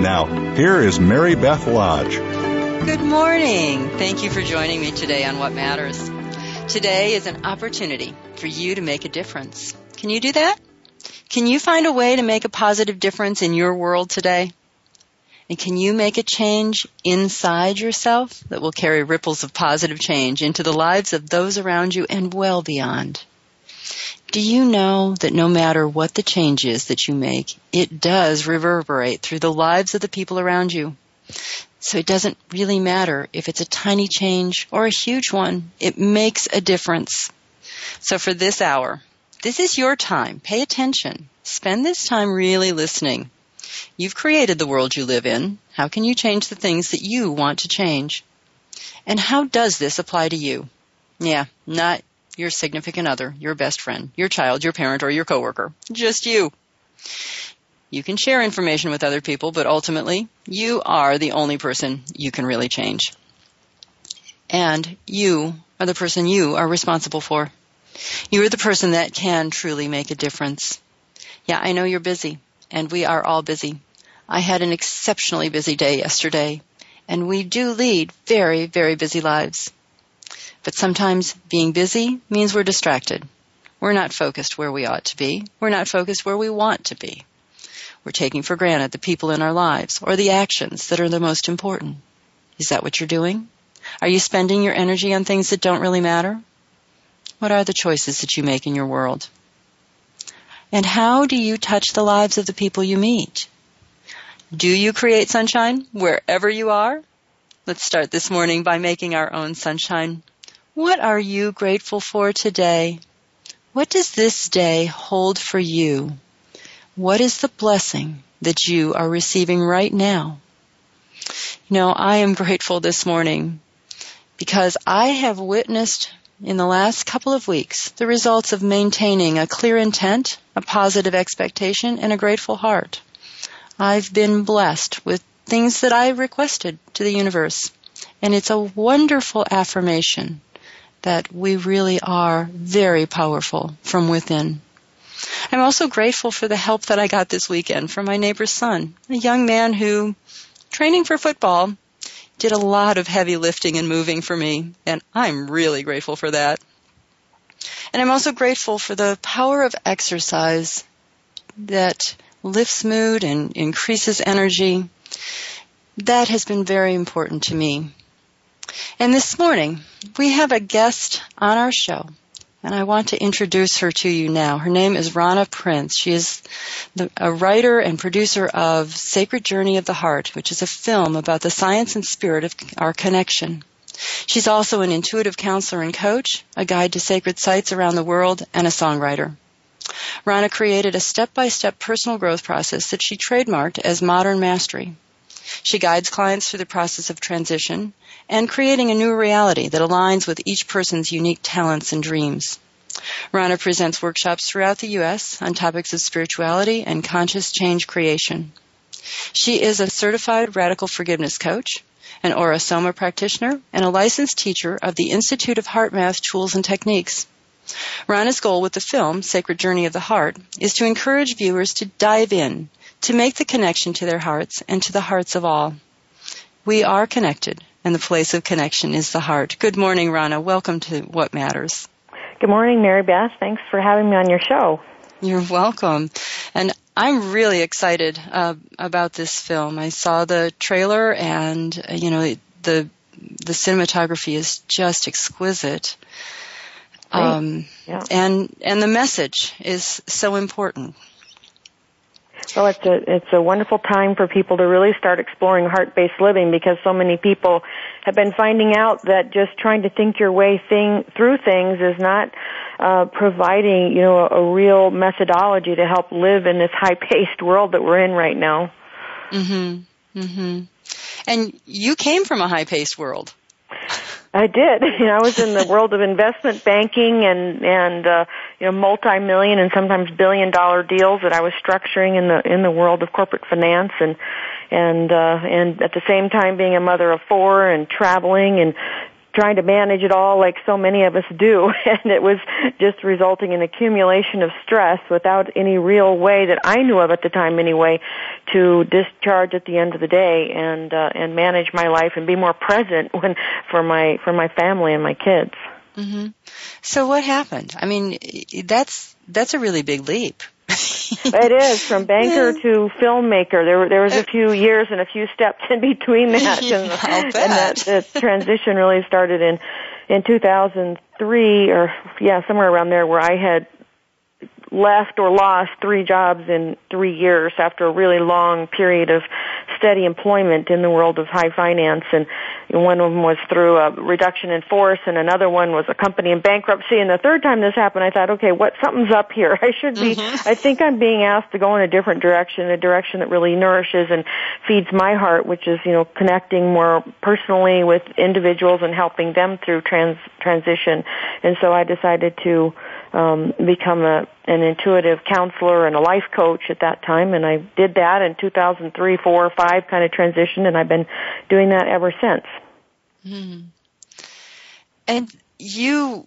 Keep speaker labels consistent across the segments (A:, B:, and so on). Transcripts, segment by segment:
A: Now, here is Mary Beth Lodge.
B: Good morning. Thank you for joining me today on What Matters. Today is an opportunity for you to make a difference. Can you do that? Can you find a way to make a positive difference in your world today? And can you make a change inside yourself that will carry ripples of positive change into the lives of those around you and well beyond? Do you know that no matter what the change is that you make, it does reverberate through the lives of the people around you? So it doesn't really matter if it's a tiny change or a huge one. It makes a difference. So for this hour, this is your time. Pay attention. Spend this time really listening. You've created the world you live in. How can you change the things that you want to change? And how does this apply to you? Yeah, not your significant other, your best friend, your child, your parent, or your coworker. Just you. You can share information with other people, but ultimately, you are the only person you can really change. And you are the person you are responsible for. You are the person that can truly make a difference. Yeah, I know you're busy, and we are all busy. I had an exceptionally busy day yesterday, and we do lead very, very busy lives. But sometimes being busy means we're distracted. We're not focused where we ought to be. We're not focused where we want to be. We're taking for granted the people in our lives or the actions that are the most important. Is that what you're doing? Are you spending your energy on things that don't really matter? What are the choices that you make in your world? And how do you touch the lives of the people you meet? Do you create sunshine wherever you are? Let's start this morning by making our own sunshine. What are you grateful for today? What does this day hold for you? What is the blessing that you are receiving right now? You know, I am grateful this morning because I have witnessed in the last couple of weeks the results of maintaining a clear intent, a positive expectation, and a grateful heart. I've been blessed with things that I requested to the universe. And it's a wonderful affirmation that we really are very powerful from within. I'm also grateful for the help that I got this weekend from my neighbor's son, a young man who, training for football, did a lot of heavy lifting and moving for me, and I'm really grateful for that. And I'm also grateful for the power of exercise that lifts mood and increases energy. That has been very important to me. And this morning, we have a guest on our show, and I want to introduce her to you now. Her name is Ronna Prince. She is the, a writer and producer of Sacred Journey of the Heart, which is a film about the science and spirit of our connection. She's also an intuitive counselor and coach, a guide to sacred sites around the world, and a songwriter. Ronna created a step-by-step personal growth process that she trademarked as Modern Mastery. She guides clients through the process of transition and creating a new reality that aligns with each person's unique talents and dreams. Ronna presents workshops throughout the U.S. on topics of spirituality and conscious change creation. She is a certified radical forgiveness coach, an Aura Soma practitioner, and a licensed teacher of the Institute of HeartMath Tools and Techniques. Ronna's goal with the film, Sacred Journey of the Heart, is to encourage viewers to dive in, to make the connection to their hearts and to the hearts of all. We are connected, and the place of connection is the heart. Good morning, Ronna. Welcome to What Matters.
C: Good morning, Mary Beth. Thanks for having me on your show.
B: You're welcome. And I'm really excited uh, about this film. I saw the trailer, and uh, you know the the cinematography is just exquisite. Um, yeah. And and the message is so important.
C: Well, it's a it's a wonderful time for people to really start exploring heart-based living because so many people have been finding out that just trying to think your way thing through things is not uh, providing you know a, a real methodology to help live in this high-paced world that we're in right now.
B: Mhm. Mm-hmm. And you came from a high-paced world.
C: I did. You know, I was in the world of investment banking and and uh, you know multi-million and sometimes billion-dollar deals that I was structuring in the in the world of corporate finance and and uh, and at the same time being a mother of four and traveling and trying to manage it all like so many of us do and it was just resulting in accumulation of stress without any real way that I knew of at the time anyway to discharge at the end of the day and uh, and manage my life and be more present when for my for my family and my kids.
B: Mhm. So what happened? I mean, that's that's a really big leap.
C: it is from banker to filmmaker. There, were there was a few years and a few steps in between that, and,
B: and
C: that the transition really started in in 2003, or yeah, somewhere around there, where I had left or lost three jobs in three years after a really long period of steady employment in the world of high finance. And one of them was through a reduction in force and another one was a company in bankruptcy. And the third time this happened I thought okay what something's up here. I should be mm-hmm. I think I'm being asked to go in a different direction a direction that really nourishes and feeds my heart which is you know connecting more personally with individuals and helping them through trans transition. And so I decided to um, become a, an intuitive counselor and a life coach at that time, and I did that in 2003, four, five, kind of transition, and I've been doing that ever since.
B: Mm. And you,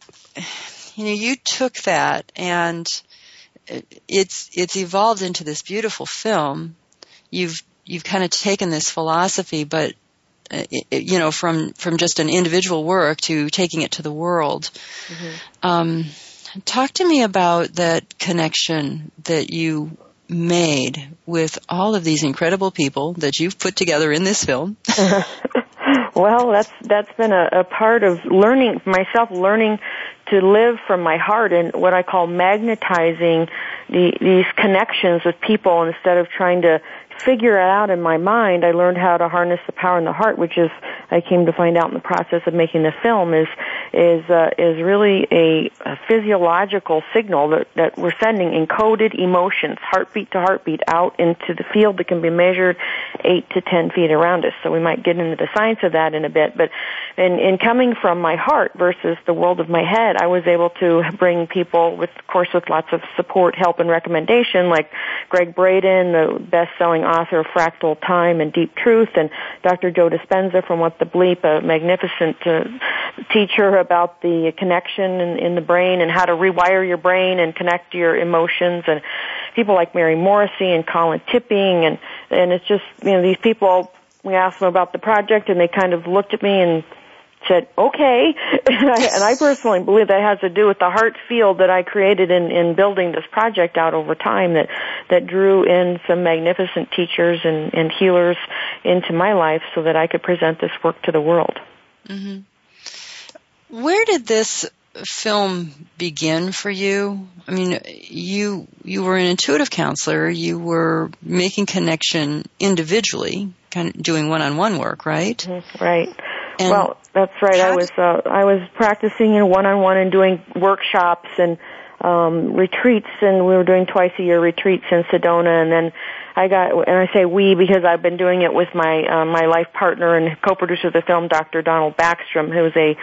B: you know, you took that and it's it's evolved into this beautiful film. You've you've kind of taken this philosophy, but uh, you know, from from just an individual work to taking it to the world. Mm-hmm. Um, Talk to me about that connection that you made with all of these incredible people that you've put together in this film.
C: well, that's that's been a, a part of learning myself learning to live from my heart and what I call magnetizing the, these connections with people instead of trying to figure it out in my mind, I learned how to harness the power in the heart, which is I came to find out in the process of making the film is is uh, is really a, a physiological signal that that we're sending encoded emotions, heartbeat to heartbeat, out into the field that can be measured eight to ten feet around us. So we might get into the science of that in a bit, but in in coming from my heart versus the world of my head, I was able to bring people with, of course, with lots of support, help, and recommendation, like Gregg Braden, the best-selling author of Fractal Time and Deep Truth, and Dr. Joe Dispenza from What the Bleep, a magnificent uh, teacher about the connection in, in the brain and how to rewire your brain and connect your emotions, and people like Mary Morrissey and Colin Tipping, and and it's just you know these people. We asked them about the project, and they kind of looked at me and said, okay. And I, and I personally believe that has to do with the heart field that I created in, in building this project out over time that, that drew in some magnificent teachers and, and healers into my life so that I could present this work to the world.
B: Mm-hmm. Where did this film begin for you? I mean, you you were an intuitive counselor. You were making connection individually, kind of doing one-on-one work, right?
C: Mm-hmm, right. And well, that's right. I was uh, I was practicing in one-on-one and doing workshops and um, retreats, and we were doing twice a year retreats in Sedona, and then I got, and I say we because I've been doing it with my uh, my life partner and co-producer of the film, Dr. Donald Backstrom, who's a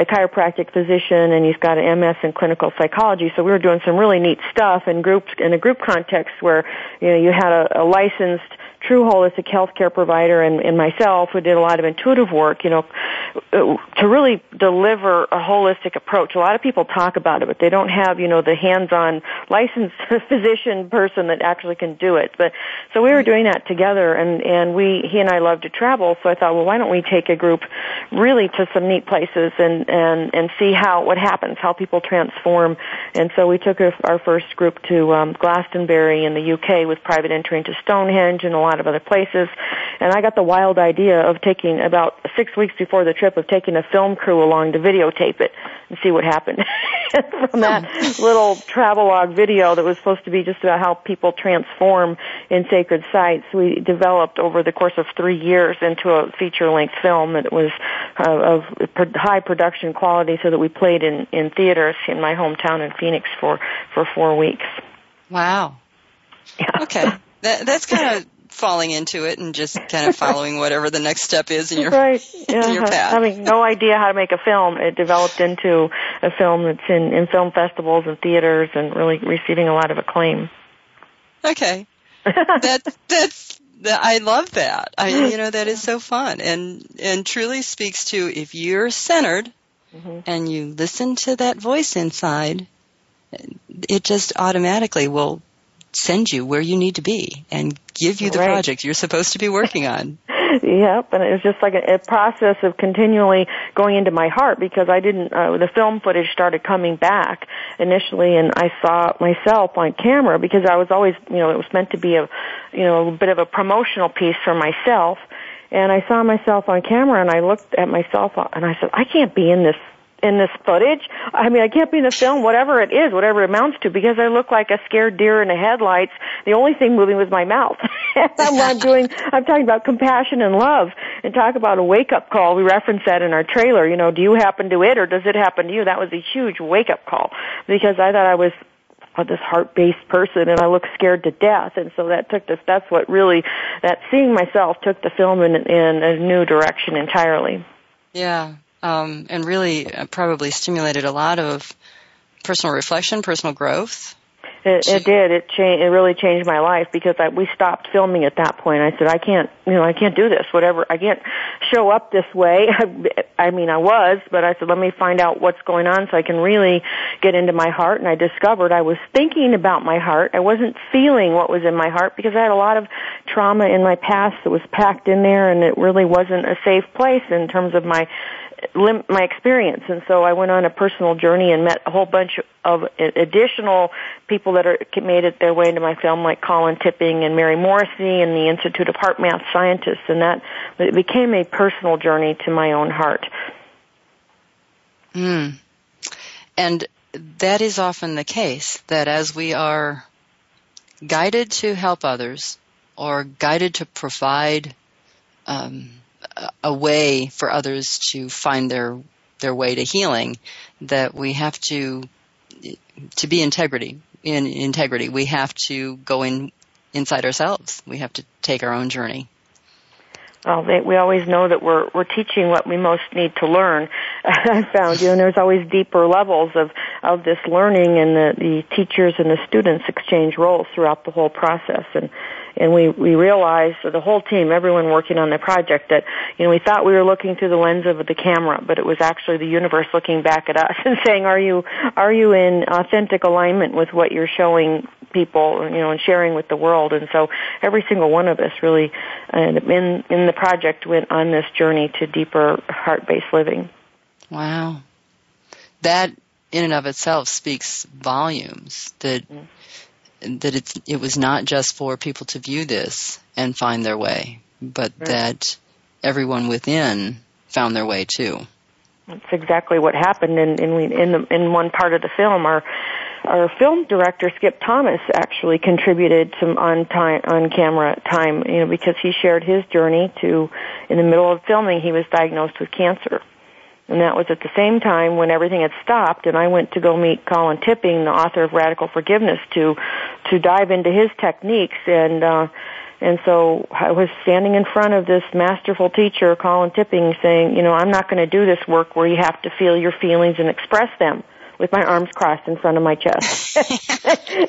C: a chiropractic physician, and he's got an MS in clinical psychology. So we were doing some really neat stuff in groups in a group context where you know you had a, a licensed true holistic healthcare provider and, and myself who did a lot of intuitive work, you know, to really deliver a holistic approach. A lot of people talk about it, but they don't have, you know, the hands-on licensed physician person that actually can do it. But so we were doing that together and, and we, he and I love to travel. So I thought, well, why don't we take a group really to some neat places and, and, and see how, what happens, how people transform. And so we took our first group to, um, Glastonbury in the UK with private entry into Stonehenge and a lot lot of other places. And I got the wild idea of taking about six weeks before the trip of taking a film crew along to videotape it and see what happened. From that hmm. little travelogue video that was supposed to be just about how people transform in sacred sites, we developed over the course of three years into a feature-length film that was uh, of high production quality so that we played in, in theaters in my hometown in Phoenix for, for four weeks.
B: Wow. Yeah. Okay. That, that's kind of falling into it and just kind of following whatever the next step is in your
C: right.
B: yeah. in your path.
C: Having no idea how to make a film, it developed into a film that's in in film festivals and theaters and really receiving a lot of acclaim.
B: Okay, that that's I love that. I you know that is so fun and and truly speaks to if you're centered mm-hmm. and you listen to that voice inside, it just automatically will send you where you need to be and give you the
C: right.
B: project you're supposed to be working on.
C: yep, and it was just like a, a, process of continually going into my heart because I didn't. Uh, the film footage started coming back initially, and I saw it myself on camera because I was always, you know, it was meant to be a, you know, a bit of a promotional piece for myself. And I saw myself on camera, and I looked at myself, and I said, I can't be in this in this footage. I mean, I can't be in the film, whatever it is, whatever it amounts to, because I look like a scared deer in the headlights. The only thing moving was my mouth. I'm not doing, I'm talking about compassion and love and talk about a wake up call. We reference that in our trailer. You know, do you happen to it or does it happen to you? That was a huge wake up call because I thought I was oh, this heart-based person and I looked scared to death and so that took this that's what really that seeing myself took the film in in a new direction entirely
B: yeah um, and really uh, probably stimulated a lot of personal reflection, personal growth.
C: It, it did. It changed. It really changed my life because I, we stopped filming at that point. I said, I can't, you know, I can't do this. Whatever. I can't show up this way. I, I mean, I was, but I said, let me find out what's going on so I can really get into my heart. And I discovered I was thinking about my heart. I wasn't feeling what was in my heart because I had a lot of trauma in my past that was packed in there, and it really wasn't a safe place in terms of my lim- my experience, and so I went on a personal journey and met a whole bunch of additional people that are made it their way into my film, like Colin Tipping and Mary Morrissey and the Institute of HeartMath Scientists, and that it became a personal journey to my own heart.
B: Mm. And that is often the case that as we are guided to help others or guided to provide um, a way for others to find their their way to healing that we have to to be integrity in integrity we have to go in inside ourselves we have to take our own journey
C: well, they, we always know that we're we're teaching what we most need to learn. I found, you and there's always deeper levels of of this learning, and the the teachers and the students exchange roles throughout the whole process. And and we we realized the whole team everyone working on the project that you know we thought we were looking through the lens of the camera but it was actually the universe looking back at us and saying are you are you in authentic alignment with what you're showing people you know and sharing with the world? And so every single one of us really uh, in in the project went on this journey to deeper heart based living.
B: Wow. That in and of itself speaks volumes that mm-hmm that it's, it was not just for people to view this and find their way, but right. that everyone within found their way too.
C: That's exactly what happened in in, in, the, in one part of the film. Our our film director Skip Thomas actually contributed some on time on camera time, you know, because he shared his journey to in the middle of filming he was diagnosed with cancer. And that was at the same time when everything had stopped and I went to go meet Colin Tipping, the author of Radical Forgiveness, to to dive into his techniques. And uh and so I was standing in front of this masterful teacher, Colin Tipping, saying, you know, I'm not going to do this work where you have to feel your feelings and express them with my arms crossed in front of my chest,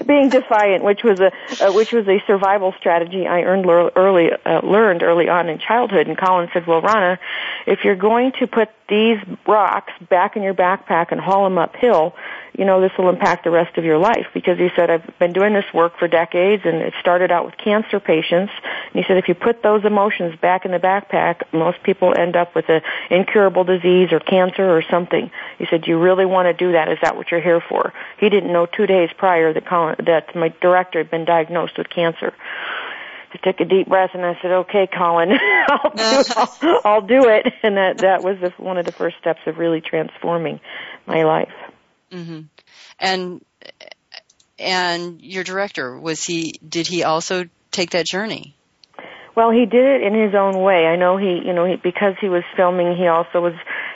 C: being defiant, which was a uh, which was a survival strategy I earned early uh, learned early on in childhood. And Colin said, "Well, Ronna, if you're going to put these rocks back in your backpack and haul them uphill, you know, this will impact the rest of your life because he said, I've been doing this work for decades and it started out with cancer patients. And he said, if you put those emotions back in the backpack, most people end up with an incurable disease or cancer or something. He said, do you really want to do that? Is that what you're here for? He didn't know two days prior that, Colin, that my director had been diagnosed with cancer. I took a deep breath and I said, "Okay, Colin, I'll do it. I'll, I'll do it." And that that was the, one of the first steps of really transforming my life.
B: Mm-hmm. And and your director was he? Did he also take that journey?
C: Well, he did it in his own way. I know he, you know, he, because he was filming, he also was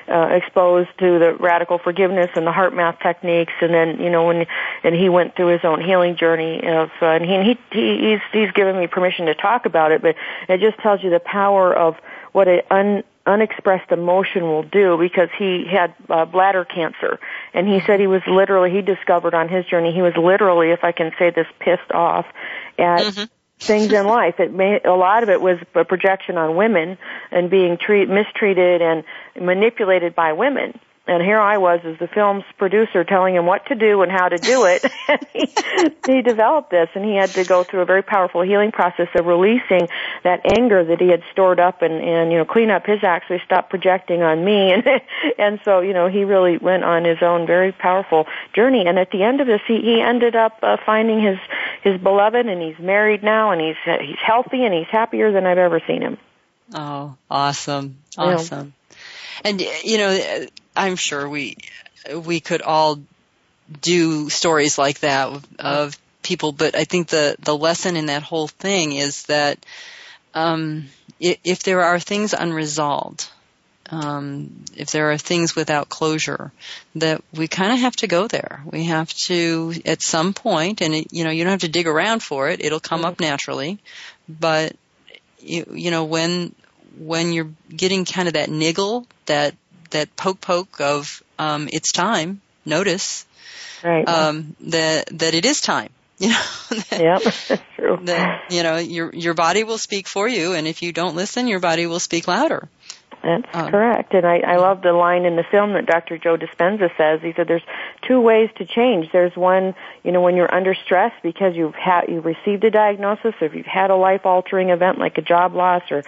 C: uh, exposed to the radical forgiveness and the heart math techniques, and then you know when and he went through his own healing journey of uh, and he, he he's he's given me permission to talk about it, but it just tells you the power of what a un unexpressed emotion will do because he had uh, bladder cancer and he said he was literally he discovered on his journey he was literally if i can say this pissed off at mm-hmm. Things in life. It may a lot of it was a projection on women and being treat, mistreated and manipulated by women and here I was as the film's producer telling him what to do and how to do it. and he, he developed this and he had to go through a very powerful healing process of releasing that anger that he had stored up and, and you know, clean up his act so he stopped projecting on me. And, and so, you know, he really went on his own very powerful journey. And at the end of this, he, he ended up uh, finding his, his beloved and he's married now and he's, uh, he's healthy and he's happier than I've ever seen him.
B: Oh, awesome. Awesome. Yeah. And, you know, I'm sure we we could all do stories like that of, of people, but I think the the lesson in that whole thing is that um, if, if there are things unresolved, um, if there are things without closure, that we kind of have to go there. We have to, at some point, and it, you know, you don't have to dig around for it; it'll come up naturally. But you, you know, when when you're getting kind of that niggle, that that poke poke of um, it's time, notice
C: right.
B: um, that that it is time. You know,
C: that, yep, that's true.
B: That you know your your body will speak for you, and if you don't listen, your body will speak louder.
C: That's um, correct. And I, I love the line in the film that Dr. Joe Dispenza says. He said there's two ways to change. There's one, you know, when you're under stress because you've had, you've received a diagnosis, or if you've had a life altering event like a job loss or,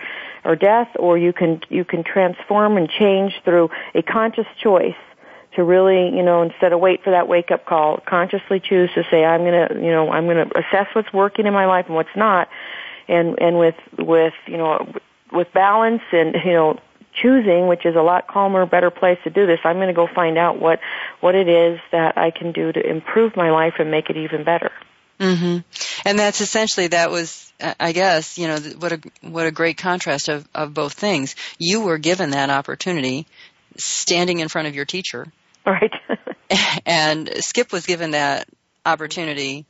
C: or death, or you can, you can transform and change through a conscious choice to really, you know, instead of wait for that wake up call, consciously choose to say, I'm gonna, you know, I'm gonna assess what's working in my life and what's not. And, and with, with, you know, with balance and, you know, choosing, which is a lot calmer, better place to do this, I'm going to go find out what what it is that I can do to improve my life and make it even better.
B: hmm And that's essentially that was, I guess, you know, what a what a great contrast of of both things. You were given that opportunity, standing in front of your teacher,
C: right?
B: and Skip was given that opportunity,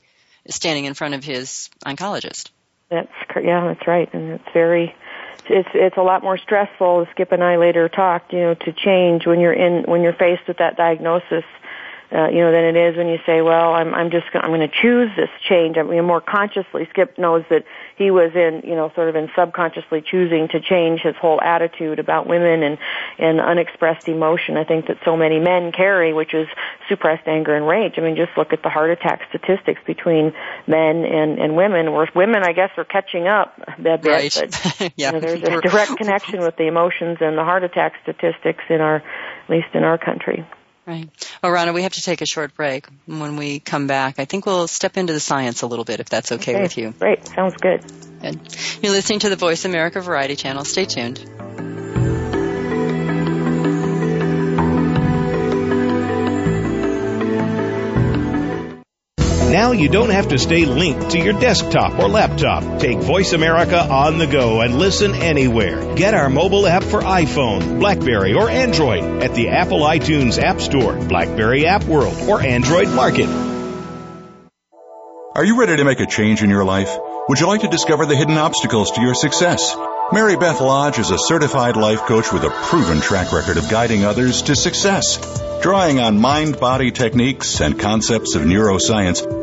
B: standing in front of his oncologist.
C: That's yeah, that's right, and it's very it's it's a lot more stressful. Skip and I later talked, you know, to change when you're in when you're faced with that diagnosis uh, you know, than it is when you say, well, I'm, I'm just, I'm going to choose this change. I mean, more consciously, Skip knows that he was in, you know, sort of in subconsciously choosing to change his whole attitude about women and, and unexpressed emotion. I think that so many men carry, which is suppressed anger and rage. I mean, just look at the heart attack statistics between men and, and women, where women, I guess, are catching up a bit.
B: Right.
C: But, yeah. You know, there's a direct connection with the emotions and the heart attack statistics in our, at least in our country.
B: Right. Well, Ronna, we have to take a short break. When we come back, I think we'll step into the science a little bit, if that's okay,
C: okay
B: with you.
C: Great. Sounds good.
B: Good. You're listening to the Voice America Variety Channel. Stay tuned.
D: Now you don't have to stay linked to your desktop or laptop. Take Voice America on the go and listen anywhere. Get our mobile app for iPhone, Blackberry, or Android at the Apple iTunes App Store, Blackberry App World, or Android Market.
A: Are you ready to make a change in your life? Would you like to discover the hidden obstacles to your success? Mary Beth Lodge is a certified life coach with a proven track record of guiding others to success. Drawing on mind body techniques and concepts of neuroscience,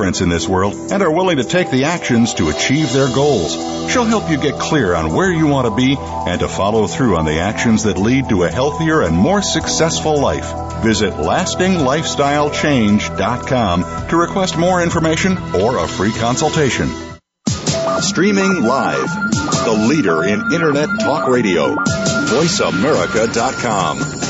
A: difference in this world and are willing to take the actions to achieve their goals. She'll help you get clear on where you want to be and to follow through on the actions that lead to a healthier and more successful life. Visit lastinglifestylechange.com to request more information or a free consultation. Streaming live, the leader in Internet Talk Radio, voiceamerica.com.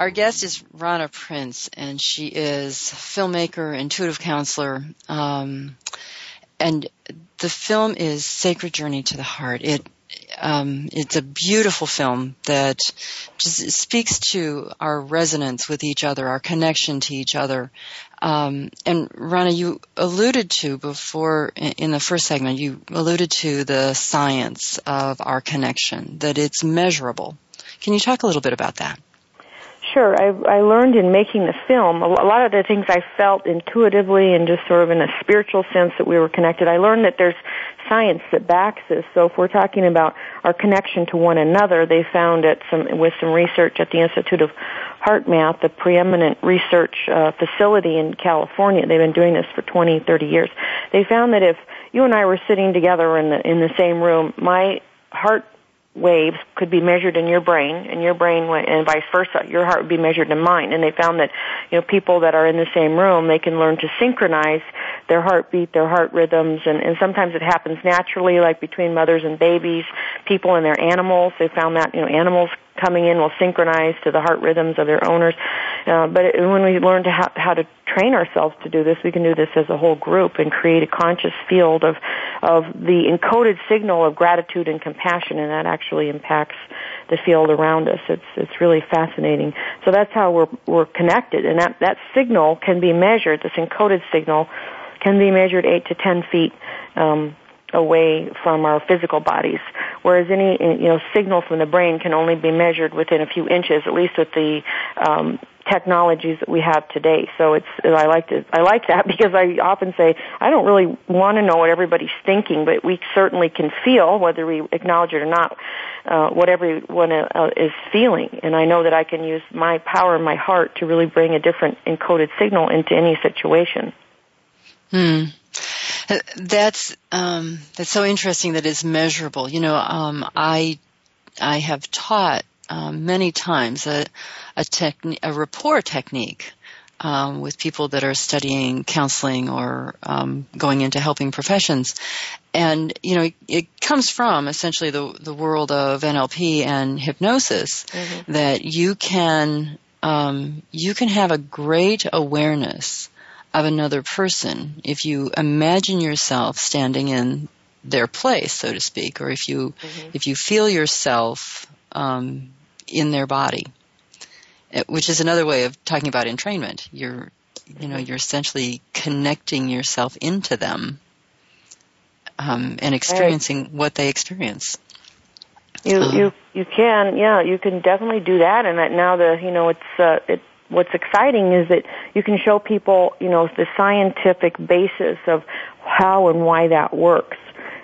B: Our guest is Ronna Prince, and she is filmmaker, intuitive counselor, um, and the film is Sacred Journey to the Heart. It um, it's a beautiful film that just speaks to our resonance with each other, our connection to each other. Um, and Ronna, you alluded to before in the first segment, you alluded to the science of our connection, that it's measurable. Can you talk a little bit about that?
C: Sure. I, I learned in making the film a lot of the things I felt intuitively and just sort of in a spiritual sense that we were connected. I learned that there's science that backs this. So if we're talking about our connection to one another, they found at some with some research at the Institute of HeartMath, the preeminent research uh, facility in California. They've been doing this for 20, 30 years. They found that if you and I were sitting together in the in the same room, my heart waves could be measured in your brain and your brain went, and vice versa. Your heart would be measured in mine. And they found that you know people that are in the same room they can learn to synchronize their heartbeat their heart rhythms and, and sometimes it happens naturally like between mothers and babies people and their animals. They found that you know animals coming in will synchronize to the heart rhythms of their owners. Uh, but it, when we learn to how, how to train ourselves to do this, we can do this as a whole group and create a conscious field of of the encoded signal of gratitude and compassion, and that actually impacts the field around us. It's it's really fascinating. So that's how we're we're connected, and that that signal can be measured. This encoded signal can be measured eight to ten feet. Um, away from our physical bodies, whereas any you know signal from the brain can only be measured within a few inches, at least with the um, technologies that we have today. So it's I like to I like that because I often say I don't really want to know what everybody's thinking, but we certainly can feel whether we acknowledge it or not uh, what everyone uh, is feeling, and I know that I can use my power and my heart to really bring a different encoded signal into any situation.
B: Hmm. That's um, that's so interesting that it's measurable. You know, um, I I have taught um, many times a a, techni- a rapport technique um, with people that are studying counseling or um, going into helping professions, and you know it, it, comes from essentially the the world of NLP and hypnosis mm-hmm. that you can um, you can have a great awareness of another person, if you imagine yourself standing in their place, so to speak, or if you mm-hmm. if you feel yourself um, in their body, eh, which is another way of talking about entrainment. You're you know you're essentially connecting yourself into them um, and experiencing right. what they experience.
C: You um, you you can yeah you can definitely do that and that now the you know it's uh, it what's exciting is that you can show people, you know, the scientific basis of how and why that works.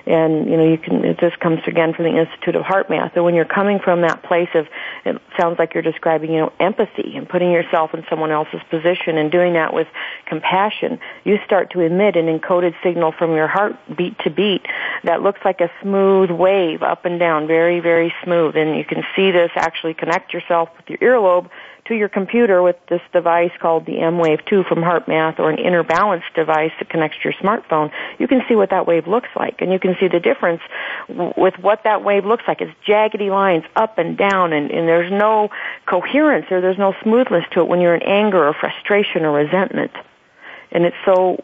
C: And, you know, you can, this comes again from the Institute of HeartMath. So when you're coming from that place of, it sounds like you're describing, you know, empathy and putting yourself in someone else's position and doing that with compassion, you start to emit an encoded signal from your heart beat to beat that looks like a smooth wave up and down, very, very smooth. And you can see this actually connect yourself with your earlobe to your computer with this device called the emWave 2 from HeartMath or an inner balance device that connects to your smartphone, you can see what that wave looks like. And you can see the difference with what that wave looks like. It's jaggedy lines up and down and, and there's no coherence or there's no smoothness to it when you're in anger or frustration or resentment. And it's so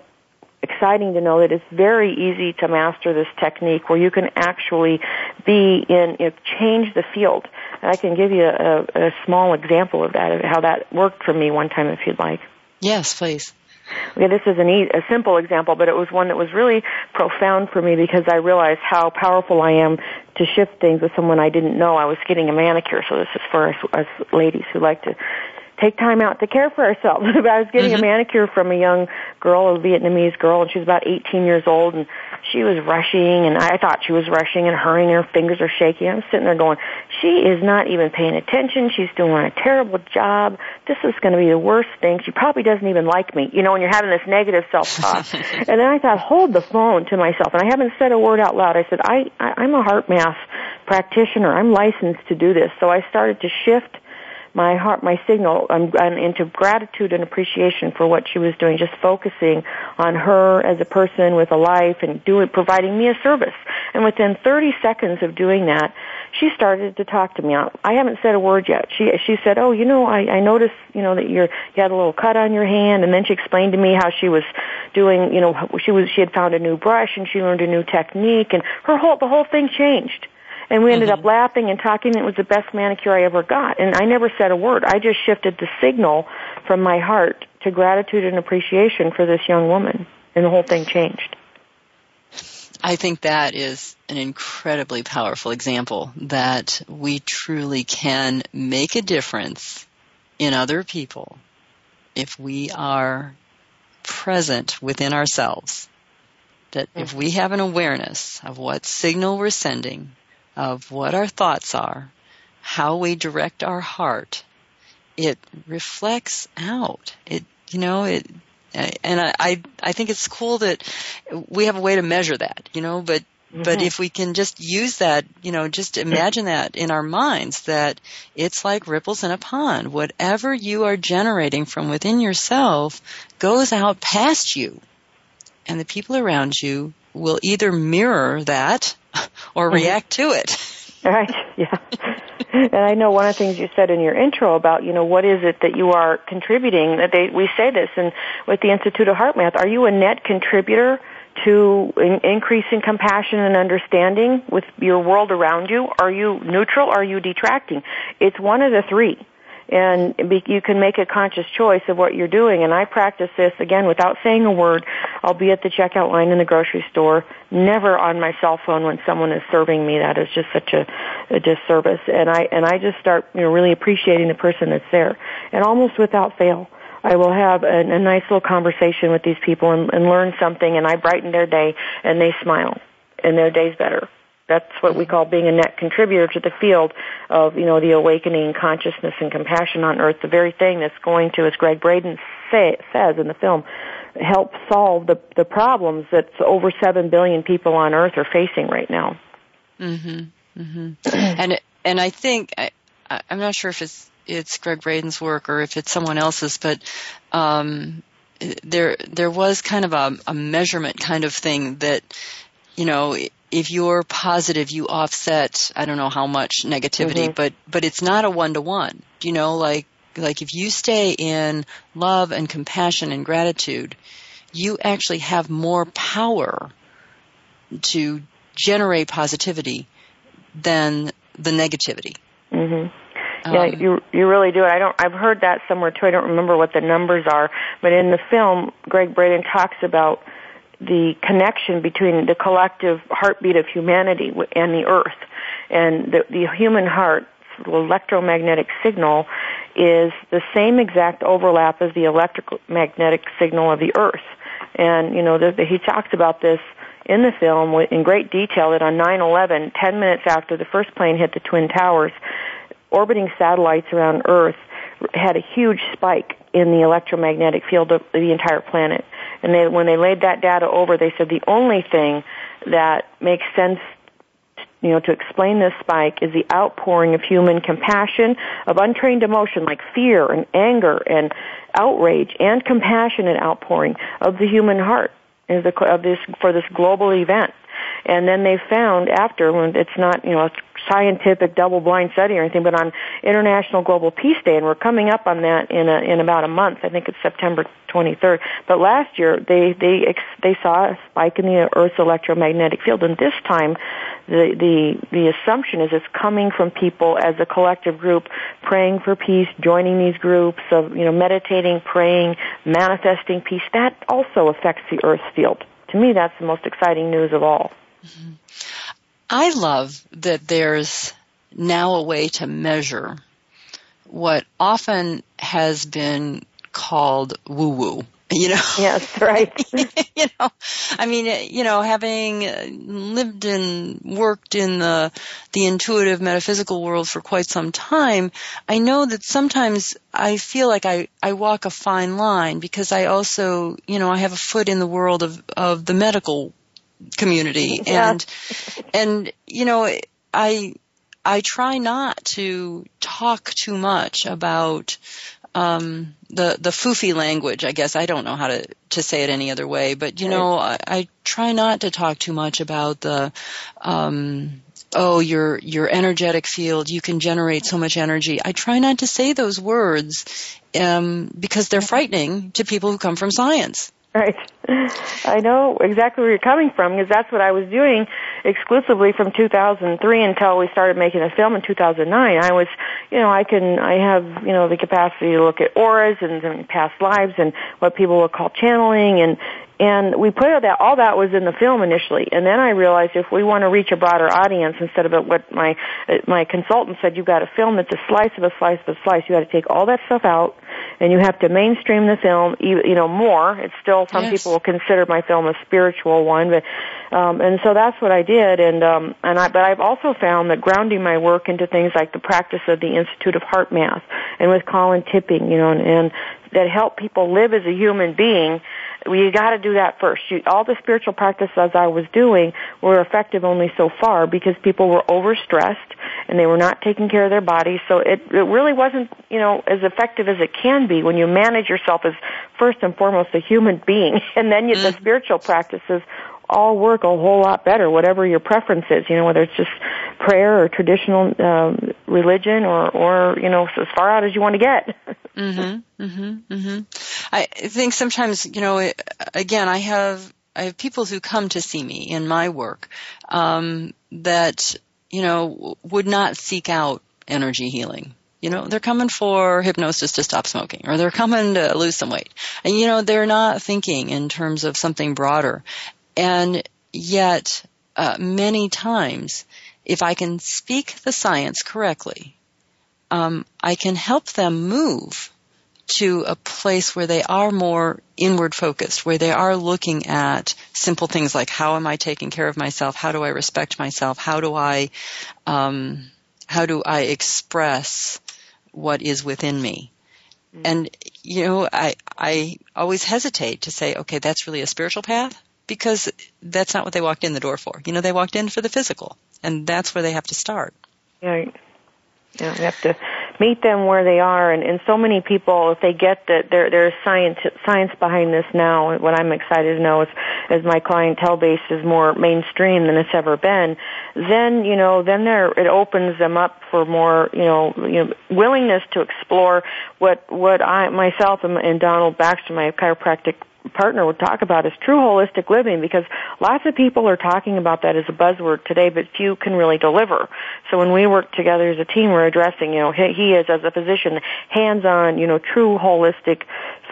C: exciting to know that it's very easy to master this technique where you can actually be in, you know, change the field. I can give you a, a small example of that, of how that worked for me one time if you'd like.
B: Yes, please.
C: Okay, this is an e- a simple example, but it was one that was really profound for me because I realized how powerful I am to shift things with someone I didn't know. I was getting a manicure, so this is for us, us ladies who like to take time out to care for ourselves. I was getting mm-hmm. a manicure from a young girl, a Vietnamese girl, and she was about 18 years old, and she was rushing, and I thought she was rushing and hurrying, and her fingers are shaking. I'm sitting there going, she is not even paying attention. She's doing a terrible job. This is going to be the worst thing. She probably doesn't even like me. You know, when you're having this negative self-talk. and then I thought, hold the phone to myself, and I haven't said a word out loud. I said, I, I I'm a heart math practitioner. I'm licensed to do this. So I started to shift my heart, my signal I'm, I'm into gratitude and appreciation for what she was doing, just focusing on her as a person with a life and doing, providing me a service. And within 30 seconds of doing that, she started to talk to me. I haven't said a word yet. She she said, "Oh, you know, I I noticed, you know, that you're you had a little cut on your hand." And then she explained to me how she was doing, you know, she was she had found a new brush and she learned a new technique, and her whole the whole thing changed. And we ended mm-hmm. up laughing and talking. It was the best manicure I ever got. And I never said a word. I just shifted the signal from my heart to gratitude and appreciation for this young woman. And the whole thing changed.
B: I think that is an incredibly powerful example that we truly can make a difference in other people if we are present within ourselves. That if we have an awareness of what signal we're sending of what our thoughts are, how we direct our heart, it reflects out. It, you know, it, and I, I, think it's cool that we have a way to measure that, you know, but, mm-hmm. but if we can just use that, you know, just imagine that in our minds that it's like ripples in a pond. Whatever you are generating from within yourself goes out past you and the people around you will either mirror that or mm-hmm. react to it.
C: Right, yeah. and I know one of the things you said in your intro about, you know, what is it that you are contributing? That they we say this and with the Institute of HeartMath, are you a net contributor to in, increasing compassion and understanding with your world around you? Are you neutral? Are you detracting? It's one of the three and you can make a conscious choice of what you're doing. And I practice this again without saying a word. I'll be at the checkout line in the grocery store, never on my cell phone when someone is serving me. That is just such a, a disservice. And I and I just start you know really appreciating the person that's there, and almost without fail. I will have a, a nice little conversation with these people and, and learn something, and I brighten their day, and they smile, and their day's better. That's what we call being a net contributor to the field of, you know, the awakening consciousness and compassion on earth, the very thing that's going to, as Gregg Braden say, says in the film, help solve the, the problems that over 7 billion people on earth are facing right now.
B: Mm-hmm. Mm-hmm. and, and I think, I, I'm not sure if it's, it's Gregg Braden's work or if it's someone else's, but, um, there, there was kind of a, a measurement kind of thing that, you know, if you're positive, you offset, I don't know how much negativity, mm-hmm. but, but it's not a one to one. You know, like, like if you stay in love and compassion and gratitude, you actually have more power to generate positivity than the negativity.
C: Mm-hmm. Yeah, um, you you really do. I don't. I've heard that somewhere too. I don't remember what the numbers are, but in the film, Gregg Braden talks about the connection between the collective heartbeat of humanity and the earth. And the, the human heart, electromagnetic signal, is the same exact overlap as the electromagnetic signal of the earth. And, you know, the, the, he talks about this in the film in great detail that on 9-11, 10 minutes after the first plane hit the Twin Towers, orbiting satellites around Earth had a huge spike in the electromagnetic field of the entire planet. And they, when they laid that data over, they said the only thing that makes sense you know, to explain this spike is the outpouring of human compassion, of untrained emotion like fear and anger and outrage and compassionate outpouring of the human heart of this, for this global event. And then they found after, when it's not, you know, scientific double-blind study or anything, but on International Global Peace Day, and we're coming up on that in a, in about a month. I think it's September 23rd. But last year, they they they saw a spike in the Earth's electromagnetic field, and this time, the the the assumption is it's coming from people as a collective group praying for peace, joining these groups of you know meditating, praying, manifesting peace. That also affects the Earth field to me, that's the most exciting news of all. Mm-hmm.
B: I love that there's now a way to measure what often has been called woo woo. You know?
C: Yes, right.
B: you know, I mean, you know, having lived and worked in the, the intuitive metaphysical world for quite some time, I know that sometimes I feel like I, I walk a fine line because I also, you know, I have a foot in the world of, of the medical community
C: Yeah.
B: and, and, you know, I, I try not to talk too much about um, the the foofy language. I guess I don't know how to to say it any other way, but you know, I, I try not to talk too much about the. Um, Oh, your your energetic field. You can generate so much energy. I try not to say those words um, because they're frightening to people who come from science.
C: Right. I know exactly where you're coming from because that's what I was doing exclusively from 2003 until we started making the film in 2009. I was, you know, I can, I have, you know, the capacity to look at auras and, and past lives and what people would call channeling and, and we put that, all that was in the film initially. And then I realized if we want to reach a broader audience instead of what my, my consultant said, you've got to film it's a slice of a slice of a slice. You got to take all that stuff out and you have to mainstream the film, you, you know, more. It's still, some
B: Yes.
C: people will consider my film a spiritual one, but, um, and so that's what I did. And, um, and I, but I've also found that grounding my work into things like the practice of the Institute of HeartMath and with Colin Tipping, you know, and, and that help people live as a human being, you got to do that first. You, all the spiritual practices I was doing were effective only so far because people were overstressed and they were not taking care of their bodies. So it, it really wasn't, you know, as effective as it can be when you manage yourself as first and foremost a human being, and then you, the mm. spiritual practices all work a whole lot better, whatever your preference is, you know, whether it's just prayer or traditional um, religion or, or, you know, as far out as you want to get.
B: mm-hmm, mm-hmm, mm-hmm. I think sometimes, you know, again, I have I have people who come to see me in my work um, that you know would not seek out energy healing. You know, they're coming for hypnosis to stop smoking, or they're coming to lose some weight, and you know, they're not thinking in terms of something broader. And yet, uh, many times, if I can speak the science correctly, um, I can help them move to a place where they are more inward focused, where they are looking at simple things like how am I taking care of myself? How do I respect myself? How do I, um, how do I express what is within me? And you know, I I always hesitate to say, okay, that's really a spiritual path because that's not what they walked in the door for. You know, they walked in for the physical, and that's where they have to start.
C: Right. Yeah, we have to meet them where they are, and, and so many people, if they get that there there's science science behind this now. What I'm excited to know is, as my clientele base is more mainstream than it's ever been, then you know, then there it opens them up for more, you know, you know, willingness to explore what what I myself and, and Donald Baxter, my chiropractic partner would talk about is true holistic living because lots of people are talking about that as a buzzword today, but few can really deliver. So when we work together as a team, we're addressing, you know, he, is as a physician, hands-on, you know, true holistic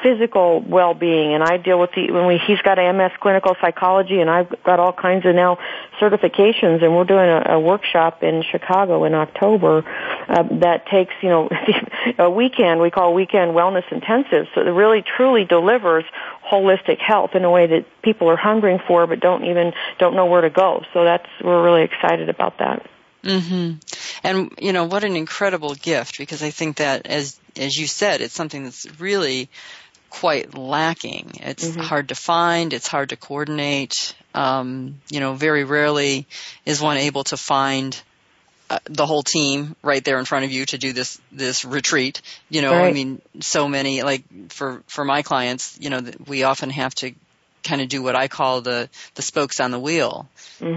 C: physical well-being and I deal with the when we he's got MS clinical psychology and I've got all kinds of now certifications and we're doing a, a workshop in Chicago in October uh, that takes you know a weekend we call weekend wellness intensive so it really truly delivers holistic health in a way that people are hungering for but don't even don't know where to go so that's we're really excited about that
B: hmm And you know what an incredible gift because I think that as as you said, it's something that's really quite lacking. It's hard to find. It's hard to coordinate. Um, you know, very rarely is one able to find uh, the whole team right there in front of you to do this this retreat. You know, I mean, so many like for for my clients, you know, we often have to kind of do what I call the the spokes on the wheel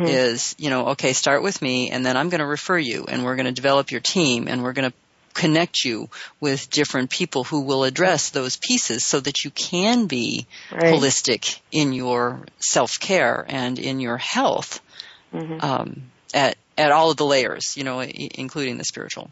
B: is, you know, okay, start with me and then I'm going to refer you and we're going to develop your team and we're going to connect you with different people who will address those pieces so that you can be
C: Right.
B: holistic in your self-care and in your health um, at at all of the layers, you know, including the spiritual.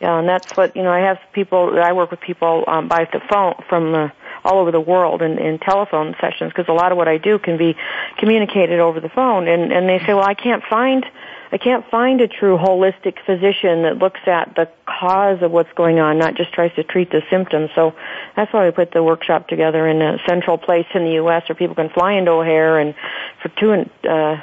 C: Yeah, and that's what you know. I have people. I work with people um, by the phone from uh, all over the world in, in telephone sessions because a lot of what I do can be communicated over the phone. And and they say, well, I can't find I can't find a true holistic physician that looks at the cause of what's going on, not just tries to treat the symptoms. So that's why we put the workshop together in a central place in the U.S. where people can fly into O'Hare and for two and uh,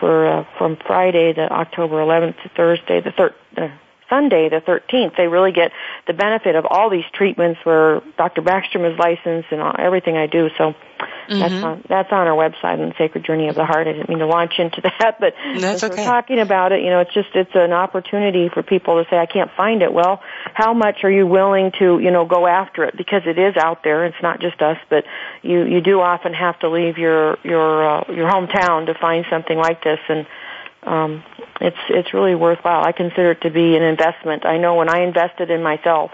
C: for uh, from Friday the October 11th to Thursday the third. Uh, Sunday, the 13th, they really get the benefit of all these treatments where Dr. Backstrom is licensed and all, everything I do. So mm-hmm. that's on that's on our website on the Sacred Journey of the Heart. I didn't mean to launch into that, but
B: that's okay.
C: we're talking about it, you know, it's just it's an opportunity for people to say, I can't find it. Well, how much are you willing to, you know, go after it? Because it is out there. It's not just us, but you you do often have to leave your your uh, your hometown to find something like this and um, it's it's really worthwhile. I consider it to be an investment. I know when I invested in myself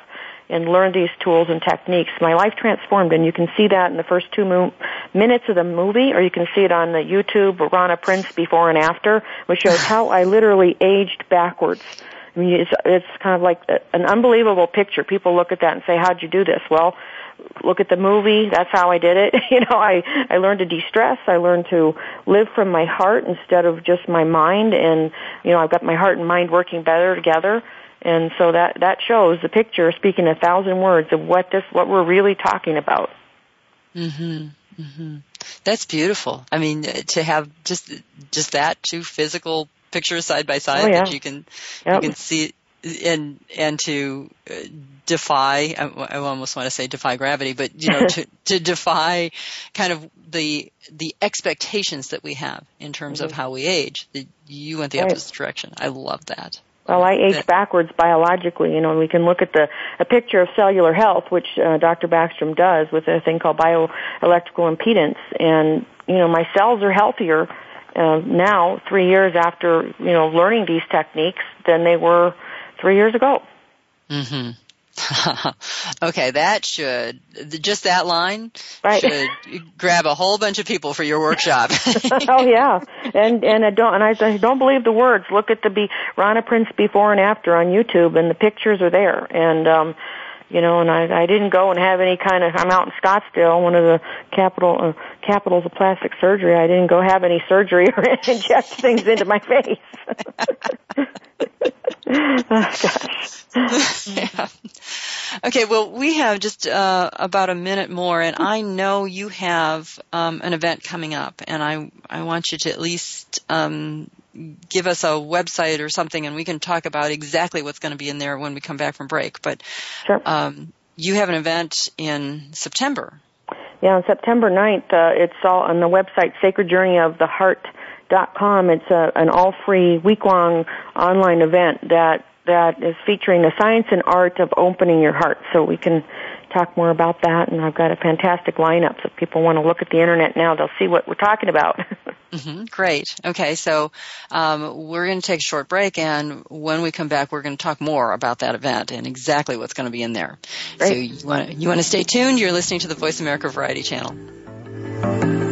C: and learned these tools and techniques, my life transformed, and you can see that in the first two mo- minutes of the movie, or you can see it on the YouTube Ronna Prince before and after, which shows how I literally aged backwards. I mean, it's, it's kind of like an unbelievable picture. People look at that and say, "How'd you do this?" Well, look at the movie. That's how I did it. you know, I I learned to de-stress. I learned to live from my heart instead of just my mind. And you know, I've got my heart and mind working better together. And so that that shows the picture, speaking a thousand words of what this what we're really talking about.
B: Mhm. Mhm. That's beautiful. I mean, to have just just that two physical pictures side by side
C: oh, yeah.
B: that you can
C: yep.
B: you can see and and to uh, defy I almost want to say defy gravity but you know to to defy kind of the the expectations that we have in terms
C: mm-hmm.
B: of how we age you went the
C: right.
B: opposite direction i love that
C: well, I age
B: that,
C: backwards biologically. You know, we can look at the a picture of cellular health, which uh, Dr. Backstrom does with a thing called bioelectrical impedance, and you know, my cells are healthier uh, now, three years after you know learning these techniques, than they were three years ago.
B: Mm-hmm. okay, that should just that line
C: right.
B: should grab a whole bunch of people for your workshop.
C: oh yeah, and and I don't and I, don't believe the words. Look at the be Ronna Prince before and after on YouTube, and the pictures are there. And um, you know, and I I didn't go and have any kind of. I'm out in Scottsdale, one of the capital uh, capitals of plastic surgery. I didn't go have any surgery or inject things into my face. oh,
B: yeah. Okay, well, we have just uh, about a minute more, and I know you have um, an event coming up, and I I want you to at least um, give us a website or something, and we can talk about exactly what's going to be in there when we come back from break. But
C: sure.
B: um, you have an event in September.
C: Yeah, on September 9th, uh, it's all on the website Sacred Journey of the Heart dot com. It's a, an all free week long online event that that is featuring the science and art of opening your heart. So we can talk more about that. And I've got a fantastic lineup. So if people want to look at the internet now, they'll see what we're talking about.
B: mm-hmm, great. Okay, so um, we're going to take a short break, and when we come back, we're going to talk more about that event and exactly what's going to be in there.
C: Great.
B: So you want to, you want to stay tuned. You're listening to the Voice America Variety Channel.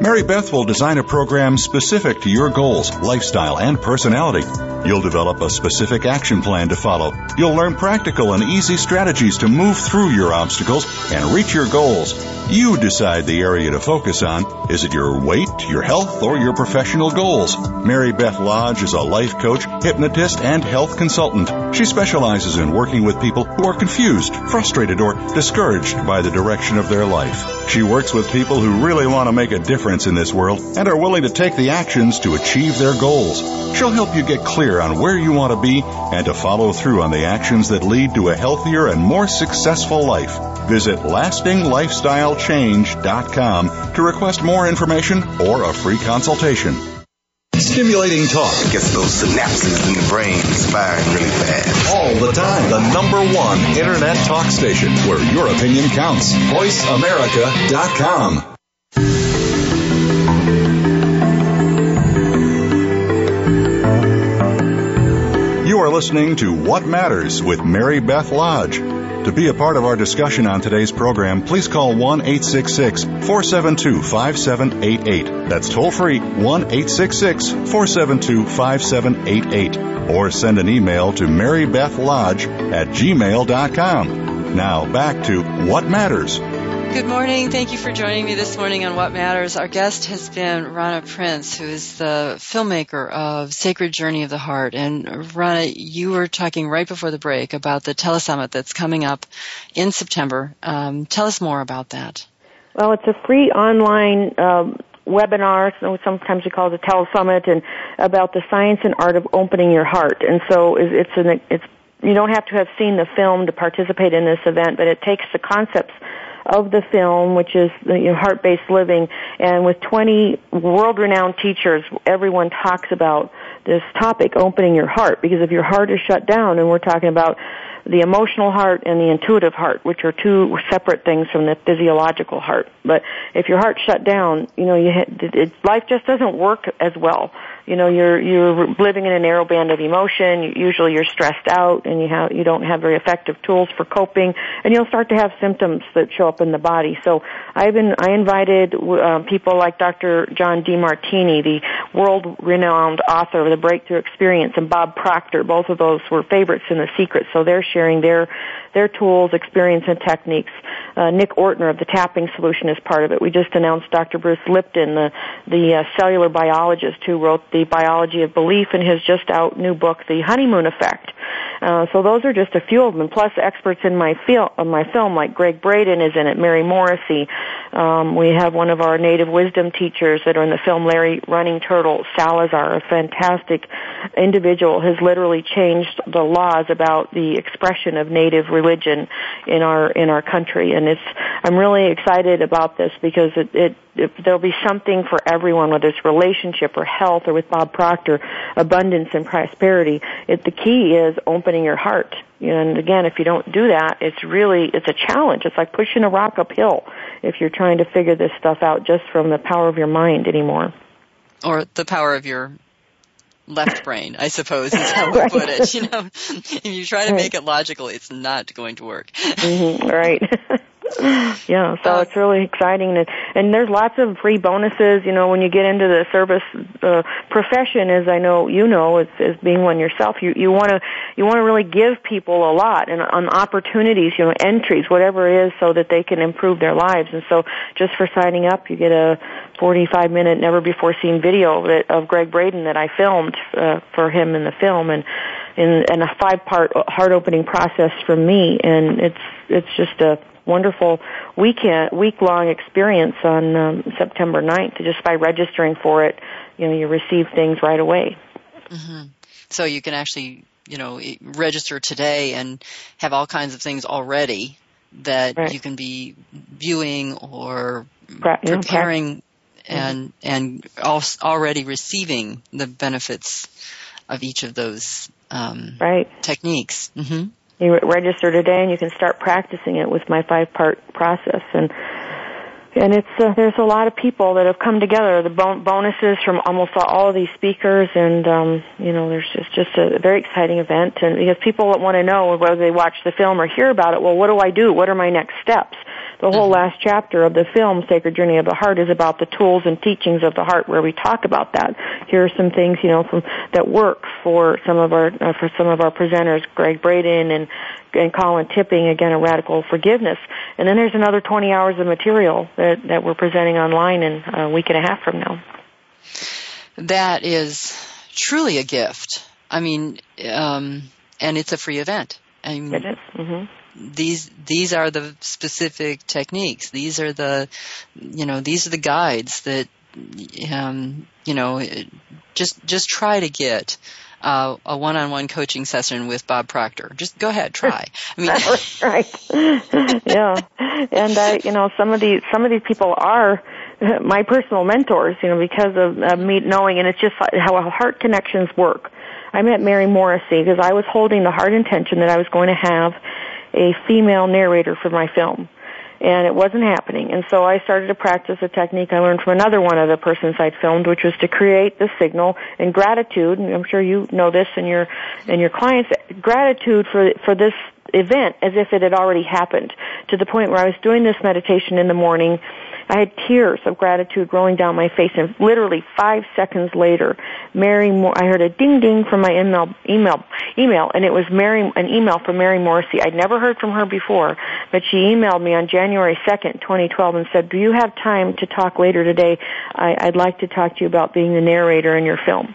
A: Mary Beth will design a program specific to your goals, lifestyle, and personality. You'll develop a specific action plan to follow. You'll learn practical and easy strategies to move through your obstacles and reach your goals. You decide the area to focus on. Is it your weight, your health, or your professional goals? Mary Beth Lodge is a life coach, hypnotist, and health consultant. She specializes in working with people who are confused, frustrated, or discouraged by the direction of their life. She works with people who really want to make a difference in this world and are willing to take the actions to achieve their goals. She'll help you get clear on where you want to be and to follow through on the actions that lead to a healthier and more successful life. Visit lastinglifestylechange.com to request more information or a free consultation. Stimulating talk.
E: Gets those synapses in the brain firing really fast.
A: All the time. The number one Internet talk station where your opinion counts. VoiceAmerica.com. You are listening to What Matters with Mary Beth Lodge. To be a part of our discussion on today's program, please call 1 866 472 5788. That's toll free 1 866 472 5788. Or send an email to marybethlodge at gmail.com. Now back to What Matters.
B: Good morning. Thank you for joining me this morning on What Matters. Our guest has been Ronna Prince, who is the filmmaker of Sacred Journey of the Heart. And Ronna, you were talking right before the break about the telesummit that's coming up in September. Um, tell us more about that.
C: Well, it's a free online um, webinar. Sometimes we call it a telesummit, and about the science and art of opening your heart. And so it's an it's you don't have to have seen the film to participate in this event, but it takes the concepts of the film, which is you know, heart-based living, and with 20 world-renowned teachers, everyone talks about this topic, opening your heart, because if your heart is shut down, and we're talking about the emotional heart and the intuitive heart, which are two separate things from the physiological heart. But if your heart's shut down, you know, you it, it, life just doesn't work as well you know you're you're living in a narrow band of emotion. Usually you're stressed out and you have you don't have very effective tools for coping. And you'll start to have symptoms that show up in the body. So i've been i invited uh, people like dr john demartini the world renowned author of the breakthrough experience and bob proctor. Both of those were favorites in the secret. So they're sharing their their tools experience and techniques. Uh, nick ortner of the tapping solution is part of it. We just announced dr bruce lipton the the uh, cellular biologist who wrote the the biology of belief in his just out new book, The Honeymoon Effect. Uh, so those are just a few of them. Plus experts in my fil- uh, my film, like Gregg Braden is in it, Mary Morrissey. Um, we have one of our native wisdom teachers that are in the film, Larry Running Turtle Salazar, a fantastic individual, has literally changed the laws about the expression of native religion in our in our country. And it's I'm really excited about this because it, it there'll be something for everyone, whether it's relationship or health or with Bob Proctor, abundance and prosperity. It, the key is opening your heart. And again, if you don't do that, it's really, it's a challenge. It's like pushing a rock uphill if you're trying to figure this stuff out just from the power of your mind anymore.
B: Or the power of your left brain, I suppose is how we right. put it. You know, if you try to right. make it logical, it's not going to work.
C: Mm-hmm, right. yeah, so uh, it's really exciting, and, and there's lots of free bonuses. You know, when you get into the service uh, profession, as I know you know, as, as being one yourself, you you want to you want to really give people a lot and on opportunities, you know, entries, whatever it is, so that they can improve their lives. And so, just for signing up, you get a 45 minute, never before seen video of, it, of Gregg Braden that I filmed uh, for him in the film, and in and a five part heart opening process from me, and it's it's just a wonderful weekend, week-long experience on um, September 9th. Just by registering for it, you know, you receive things right away.
B: Mm-hmm. So you can actually, you know, register today and have all kinds of things already that right. you can be viewing or pra- preparing and mm-hmm. and already receiving the benefits of each of those um,
C: right.
B: techniques. Mm-hmm
C: you register today and you can start practicing it with my five part process. And and it's uh, there's a lot of people that have come together. The bon- bonuses from almost all of these speakers and um you know there's just just a very exciting event. And because people want to know whether they watch the film or hear about it well what do i do? What are my next steps the whole mm-hmm. last chapter of the film, Sacred Journey of the Heart, is about the tools and teachings of the heart, where we talk about that. Here are some things, you know, from that work for some of our uh, for some of our presenters, Gregg Braden and and Colin Tipping, again, a radical forgiveness. And then there's another 20 hours of material that that we're presenting online in a week and a half from now.
B: That is truly a gift. I mean, um, and it's a free event.
C: I mean, it is. Mm-hmm
B: these these are the specific techniques. These are the you know these are the guides that um, you know just just try to get uh, a one-on-one coaching session with Bob Proctor. Just go ahead, try.
C: I mean, right? yeah, and I, you know, some of these some of these people are my personal mentors, you know, because of uh, me knowing, and it's just how heart connections work. I met Mary Morrissey because I was holding the heart intention that I was going to have a female narrator for my film and it wasn't happening. And so I started to practice a technique I learned from another one of the persons I'd filmed, which was to create the signal in gratitude. And I'm sure you know this and your and your clients gratitude for for this event as if it had already happened to the point where I was doing this meditation in the morning I had tears of gratitude rolling down my face, and literally five seconds later, Mary, I heard a ding ding from my email, email, email, and it was Mary, an email from Mary Morrissey. I'd never heard from her before, but she emailed me on January second, 2012, and said, "Do you have time to talk later today? I, I'd like to talk to you about being the narrator in your film."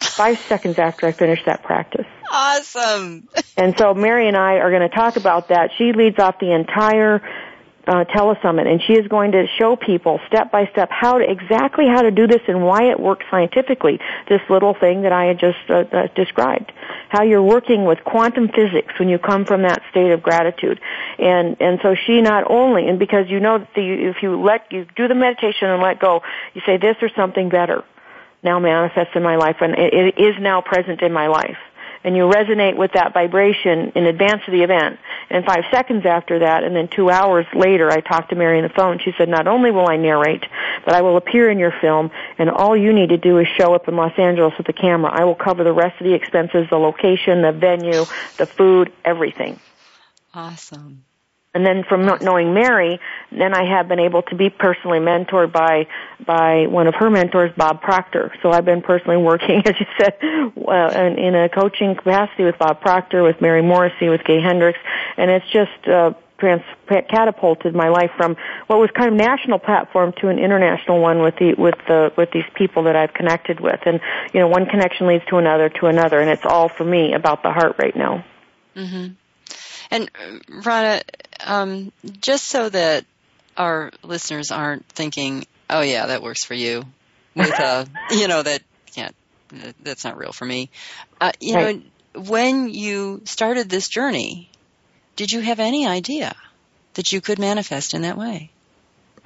C: Five seconds after I finished that practice.
B: Awesome.
C: and so Mary and I are going to talk about that. She leads off the entire uh, telesummit, and she is going to show people step by step how to exactly how to do this and why it works scientifically. This little thing that I had just uh, uh, described, how you're working with quantum physics when you come from that state of gratitude, and and so she not only and because you know that the, if you let you do the meditation and let go, you say this or something better now manifests in my life, and it, it is now present in my life and you resonate with that vibration in advance of the event. And five seconds after that, and then two hours later, I talked to Mary on the phone. She said, not only will I narrate, but I will appear in your film, and all you need to do is show up in Los Angeles with the camera. I will cover the rest of the expenses, the location, the venue, the food, everything.
B: Awesome.
C: And then from knowing Mary, then I have been able to be personally mentored by by one of her mentors, Bob Proctor. So I've been personally working, as you said, uh, in, in a coaching capacity with Bob Proctor, with Mary Morrissey, with Gay Hendricks, and it's just uh, trans- catapulted my life from what was kind of national platform to an international one with the with the with these people that I've connected with, and you know, one connection leads to another to another, and it's all for me about the heart right now.
B: Mm-hmm. And Rhonda, um, just so that our listeners aren't thinking, "Oh yeah, that works for you," with uh, you know that yeah, that's not real for me. Uh, you right. know, when you started this journey, did you have any idea that you could manifest in that way?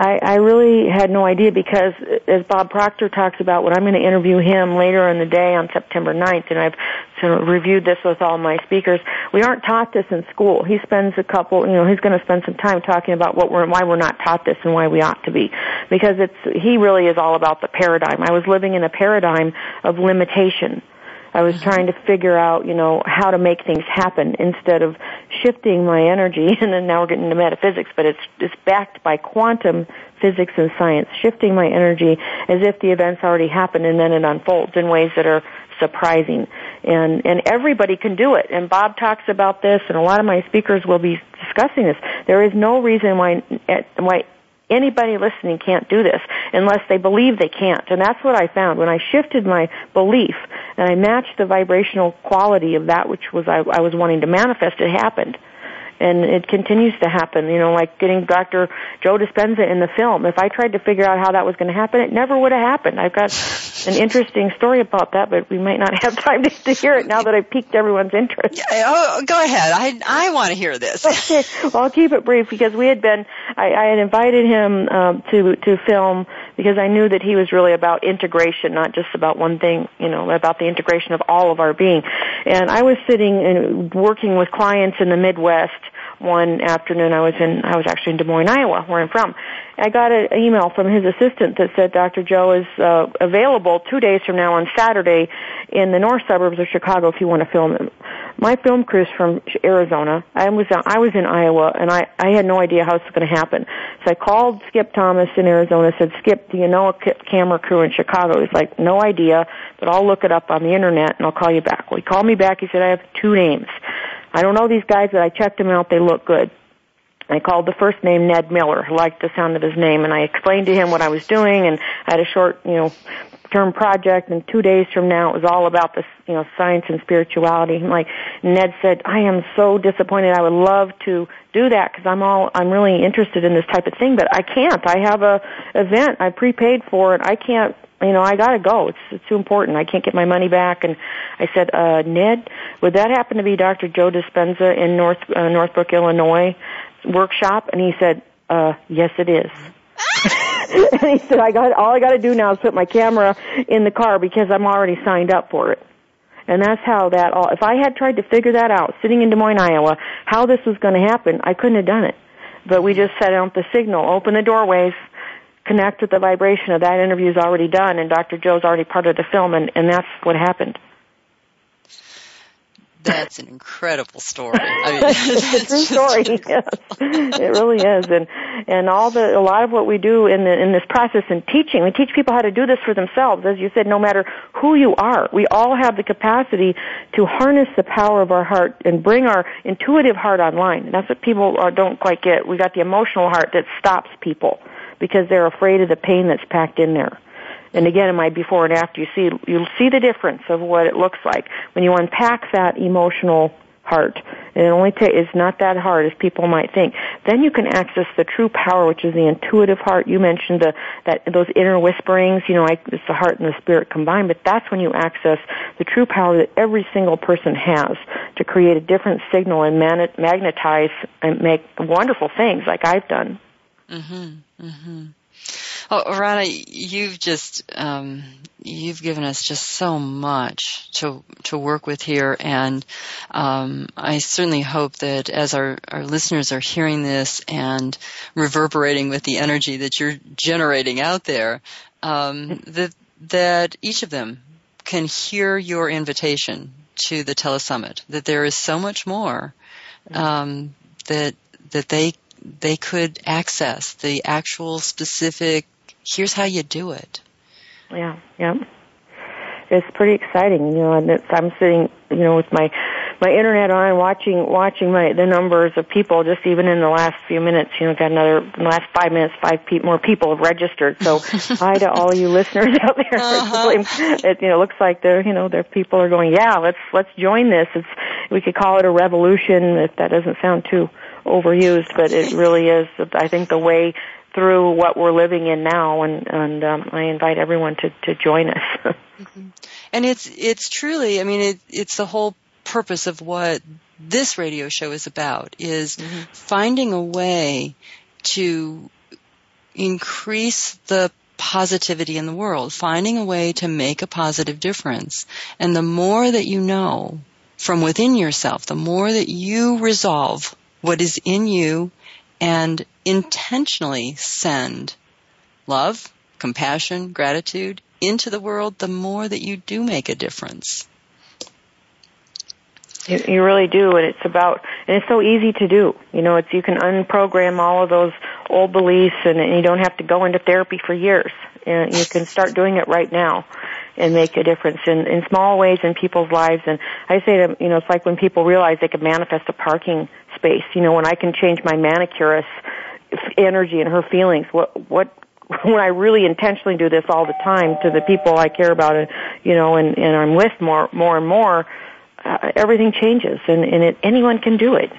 C: I, I really had no idea because, as Bob Proctor talks about, when I'm going to interview him later in the day on September 9th, and I've sort of reviewed this with all my speakers, we aren't taught this in school. He spends a couple, you know, he's going to spend some time talking about what we're, why we're not taught this and why we ought to be. Because it's, he really is all about the paradigm. I was living in a paradigm of limitation I was trying to figure out, you know, how to make things happen instead of shifting my energy. And then now we're getting into metaphysics, but it's it's backed by quantum physics and science, shifting my energy as if the events already happened, and then it unfolds in ways that are surprising. And and everybody can do it. And Bob talks about this, and a lot of my speakers will be discussing this. There is no reason why why anybody listening can't do this unless they believe they can't. And that's what I found. When I shifted my belief and I matched the vibrational quality of that which was I, I was wanting to manifest, it happened and it continues to happen. You know, like getting Dr. Joe Dispenza in the film. If I tried to figure out how that was going to happen, it never would have happened. I've got an interesting story about that, but we might not have time to, to hear it now that I've piqued everyone's interest.
B: Yeah, oh, go ahead. I I want to hear this.
C: okay, well, I'll keep it brief because we had been. I, I had invited him um, to to film because I knew that he was really about integration, not just about one thing. You know, about the integration of all of our being. And I was sitting and working with clients in the Midwest one afternoon I was in I was actually in Des Moines, Iowa, where I'm from. I got an email from his assistant that said Dr. Joe is uh, available two days from now on Saturday in the north suburbs of Chicago if you want to film it. My film crew's from Arizona. I was I was in Iowa and I I had no idea how this was going to happen. So I called Skip Thomas in Arizona. Said Skip, do you know a camera crew in Chicago? He's like, no idea, but I'll look it up on the internet and I'll call you back. Well, he called me back. He said I have two names. I don't know these guys, but I checked them out. They look good. I called the first name Ned Miller. Liked the sound of his name, and I explained to him what I was doing, and I had a short, you know, term project. And two days from now, it was all about this, you know, science and spirituality. And like Ned said, I am so disappointed. I would love to do that because I'm all, I'm really interested in this type of thing, but I can't. I have a event I prepaid for, and I can't you know, I gotta go. It's, it's too important. I can't get my money back. And I said, uh, Ned, would that happen to be Dr. Joe Dispenza in North, uh, Northbrook, Illinois workshop? And he said, uh, yes it is. and he said, I got, all I gotta do now is put my camera in the car because I'm already signed up for it. And that's how that all, if I had tried to figure that out, sitting in Des Moines, Iowa, how this was going to happen, I couldn't have done it. But we just set out the signal, open the doorways, connect with the vibration of that interview is already done, and Dr. Joe's already part of the film, and, and that's what happened.
B: That's an incredible story. I mean,
C: it's a true story. Yes, it really is, and and all the a lot of what we do in the in this process in teaching, we teach people how to do this for themselves. As you said, no matter who you are, we all have the capacity to harness the power of our heart and bring our intuitive heart online. And that's what people are, don't quite get. We got the emotional heart that stops people because they're afraid of the pain that's packed in there. And again, in my before and after, you see you'll see the difference of what it looks like when you unpack that emotional heart. And it only ta- it's not that hard as people might think. Then you can access the true power, which is the intuitive heart. You mentioned the that those inner whisperings. You know, I, it's the heart and the spirit combined. But that's when you access the true power that every single person has to create a different signal and man- magnetize and make wonderful things, like I've done.
B: Mm-hmm. Mm-hmm. Oh, Ronna, you've just um, you've given us just so much to to work with here, and um, I certainly hope that as our our listeners are hearing this and reverberating with the energy that you're generating out there, um, that that each of them can hear your invitation to the telesummit. That there is so much more um, that that they they could access the actual specific here's how you do it.
C: Yeah, yeah. It's pretty exciting, you know, and it's, I'm sitting, you know, with my my internet on, watching watching my the numbers of people just even in the last few minutes. You know, got another in the last five minutes, five pe- more people have registered. So hi to all you listeners out there.
B: Uh-huh.
C: it you know looks like they're, you know there people are going, yeah, let's let's join this. It's we could call it a revolution if that doesn't sound too overused, but it really is. I think the way through what we're living in now, and and um, I invite everyone to to join us.
B: mm-hmm. And it's it's truly, I mean, it, it's the whole purpose of what this radio show is about is mm-hmm. finding a way to increase the positivity in the world, finding a way to make a positive difference. And the more that you know from within yourself, the more that you resolve what is in you and intentionally send love, compassion, gratitude into the world, the more that you do make a difference.
C: You, you really do, and it's about, and it's so easy to do. You know, it's you can unprogram all of those old beliefs, and, and you don't have to go into therapy for years. And you can start doing it right now, and make a difference in in small ways in people's lives. And I say to you know, it's like when people realize they can manifest a parking space. You know, when I can change my manicurist energy and her feelings. What what when I really intentionally do this all the time to the people I care about, and you know, and and I'm with more more and more, uh, everything changes, and and it, anyone can do it.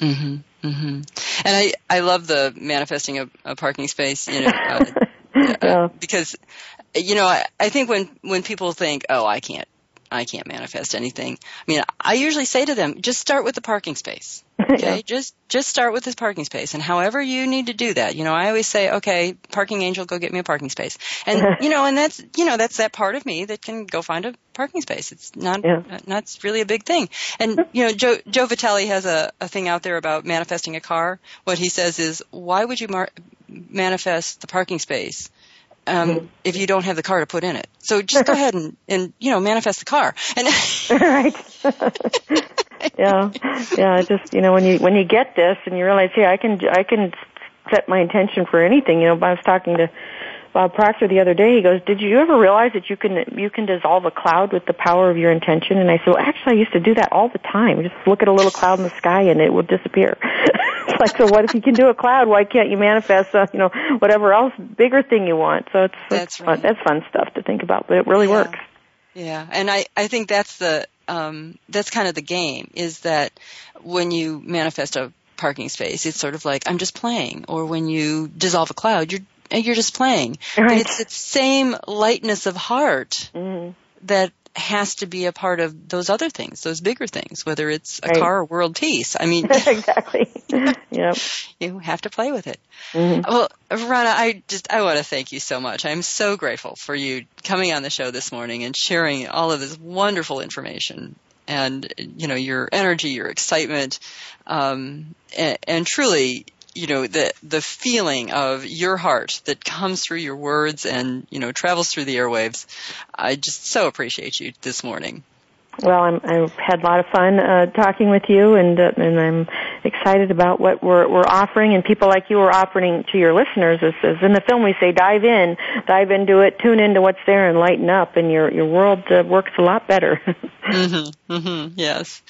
B: Mhm. Mhm. And I I love the manifesting a, a parking space. You know. Uh,
C: yeah. uh,
B: because you know I, I think when when people think oh I can't I can't manifest anything. I mean, I usually say to them, just start with the parking space. Okay,
C: yeah.
B: just just start with this parking space, and however you need to do that, you know, I always say, okay, parking angel, go get me a parking space, and you know, and that's you know, that's that part of me that can go find a parking space. It's not
C: yeah.
B: Uh, not really a big thing, and you know, Joe Joe Vitale has a, a thing out there about manifesting a car. What he says is, why would you mar- manifest the parking space? Um, mm-hmm. if you don't have the car to put in it. So just go ahead and, and you know manifest the car. And
C: right. yeah, yeah. Just you know when you when you get this and you realize, hey, I can I can set my intention for anything. You know, I was talking to Bob Proctor the other day. He goes, "Did you ever realize that you can you can dissolve a cloud with the power of your intention?" And I said, "Well, actually, I used to do that all the time. Just look at a little cloud in the sky and it would disappear." It's like, so what if you can do a cloud? Why can't you manifest, uh, you know, whatever else bigger thing you want? So it's
B: that's
C: it's
B: right.
C: fun. That's fun stuff to think about, but it really
B: yeah.
C: works.
B: Yeah, and I I think that's the um that's kind of the game is that when you manifest a parking space, it's sort of like I'm just playing, or when you dissolve a cloud, you're you're just playing.
C: Right.
B: But it's the same lightness of heart
C: Mm-hmm.
B: that has to be a part of those other things, those bigger things, whether it's a
C: Right.
B: car or world peace. I mean,
C: exactly. yep.
B: you have to play with it.
C: Mm-hmm.
B: Well, Ronna, I just I want to thank you so much. I'm so grateful for you coming on the show this morning and sharing all of this wonderful information and you know your energy, your excitement, um, and, and truly. You know the the feeling of your heart that comes through your words and you know travels through the airwaves. I just so appreciate you this morning.
C: Well, I'm, I've had a lot of fun uh, talking with you, and uh, and I'm excited about what we're we're offering, and people like you are offering to your listeners. As, as in the film, we say, dive in, dive into it, tune into what's there, and lighten up, and your your world uh, works a lot better.
B: Mm-hmm, mm-hmm, yes.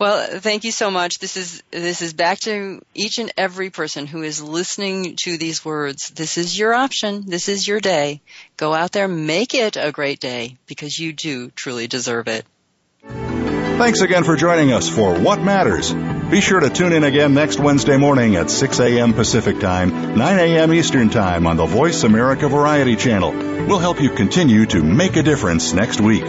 B: Well, thank you so much. This is this is back to each and every person who is listening to these words. This is your option. This is your day. Go out there, make it a great day because you do truly deserve it.
A: Thanks again for joining us for What Matters. Be sure to tune in again next Wednesday morning at 6 a.m. Pacific Time, 9 a.m. Eastern Time on the Voice America Variety Channel. We'll help you continue to make a difference next week.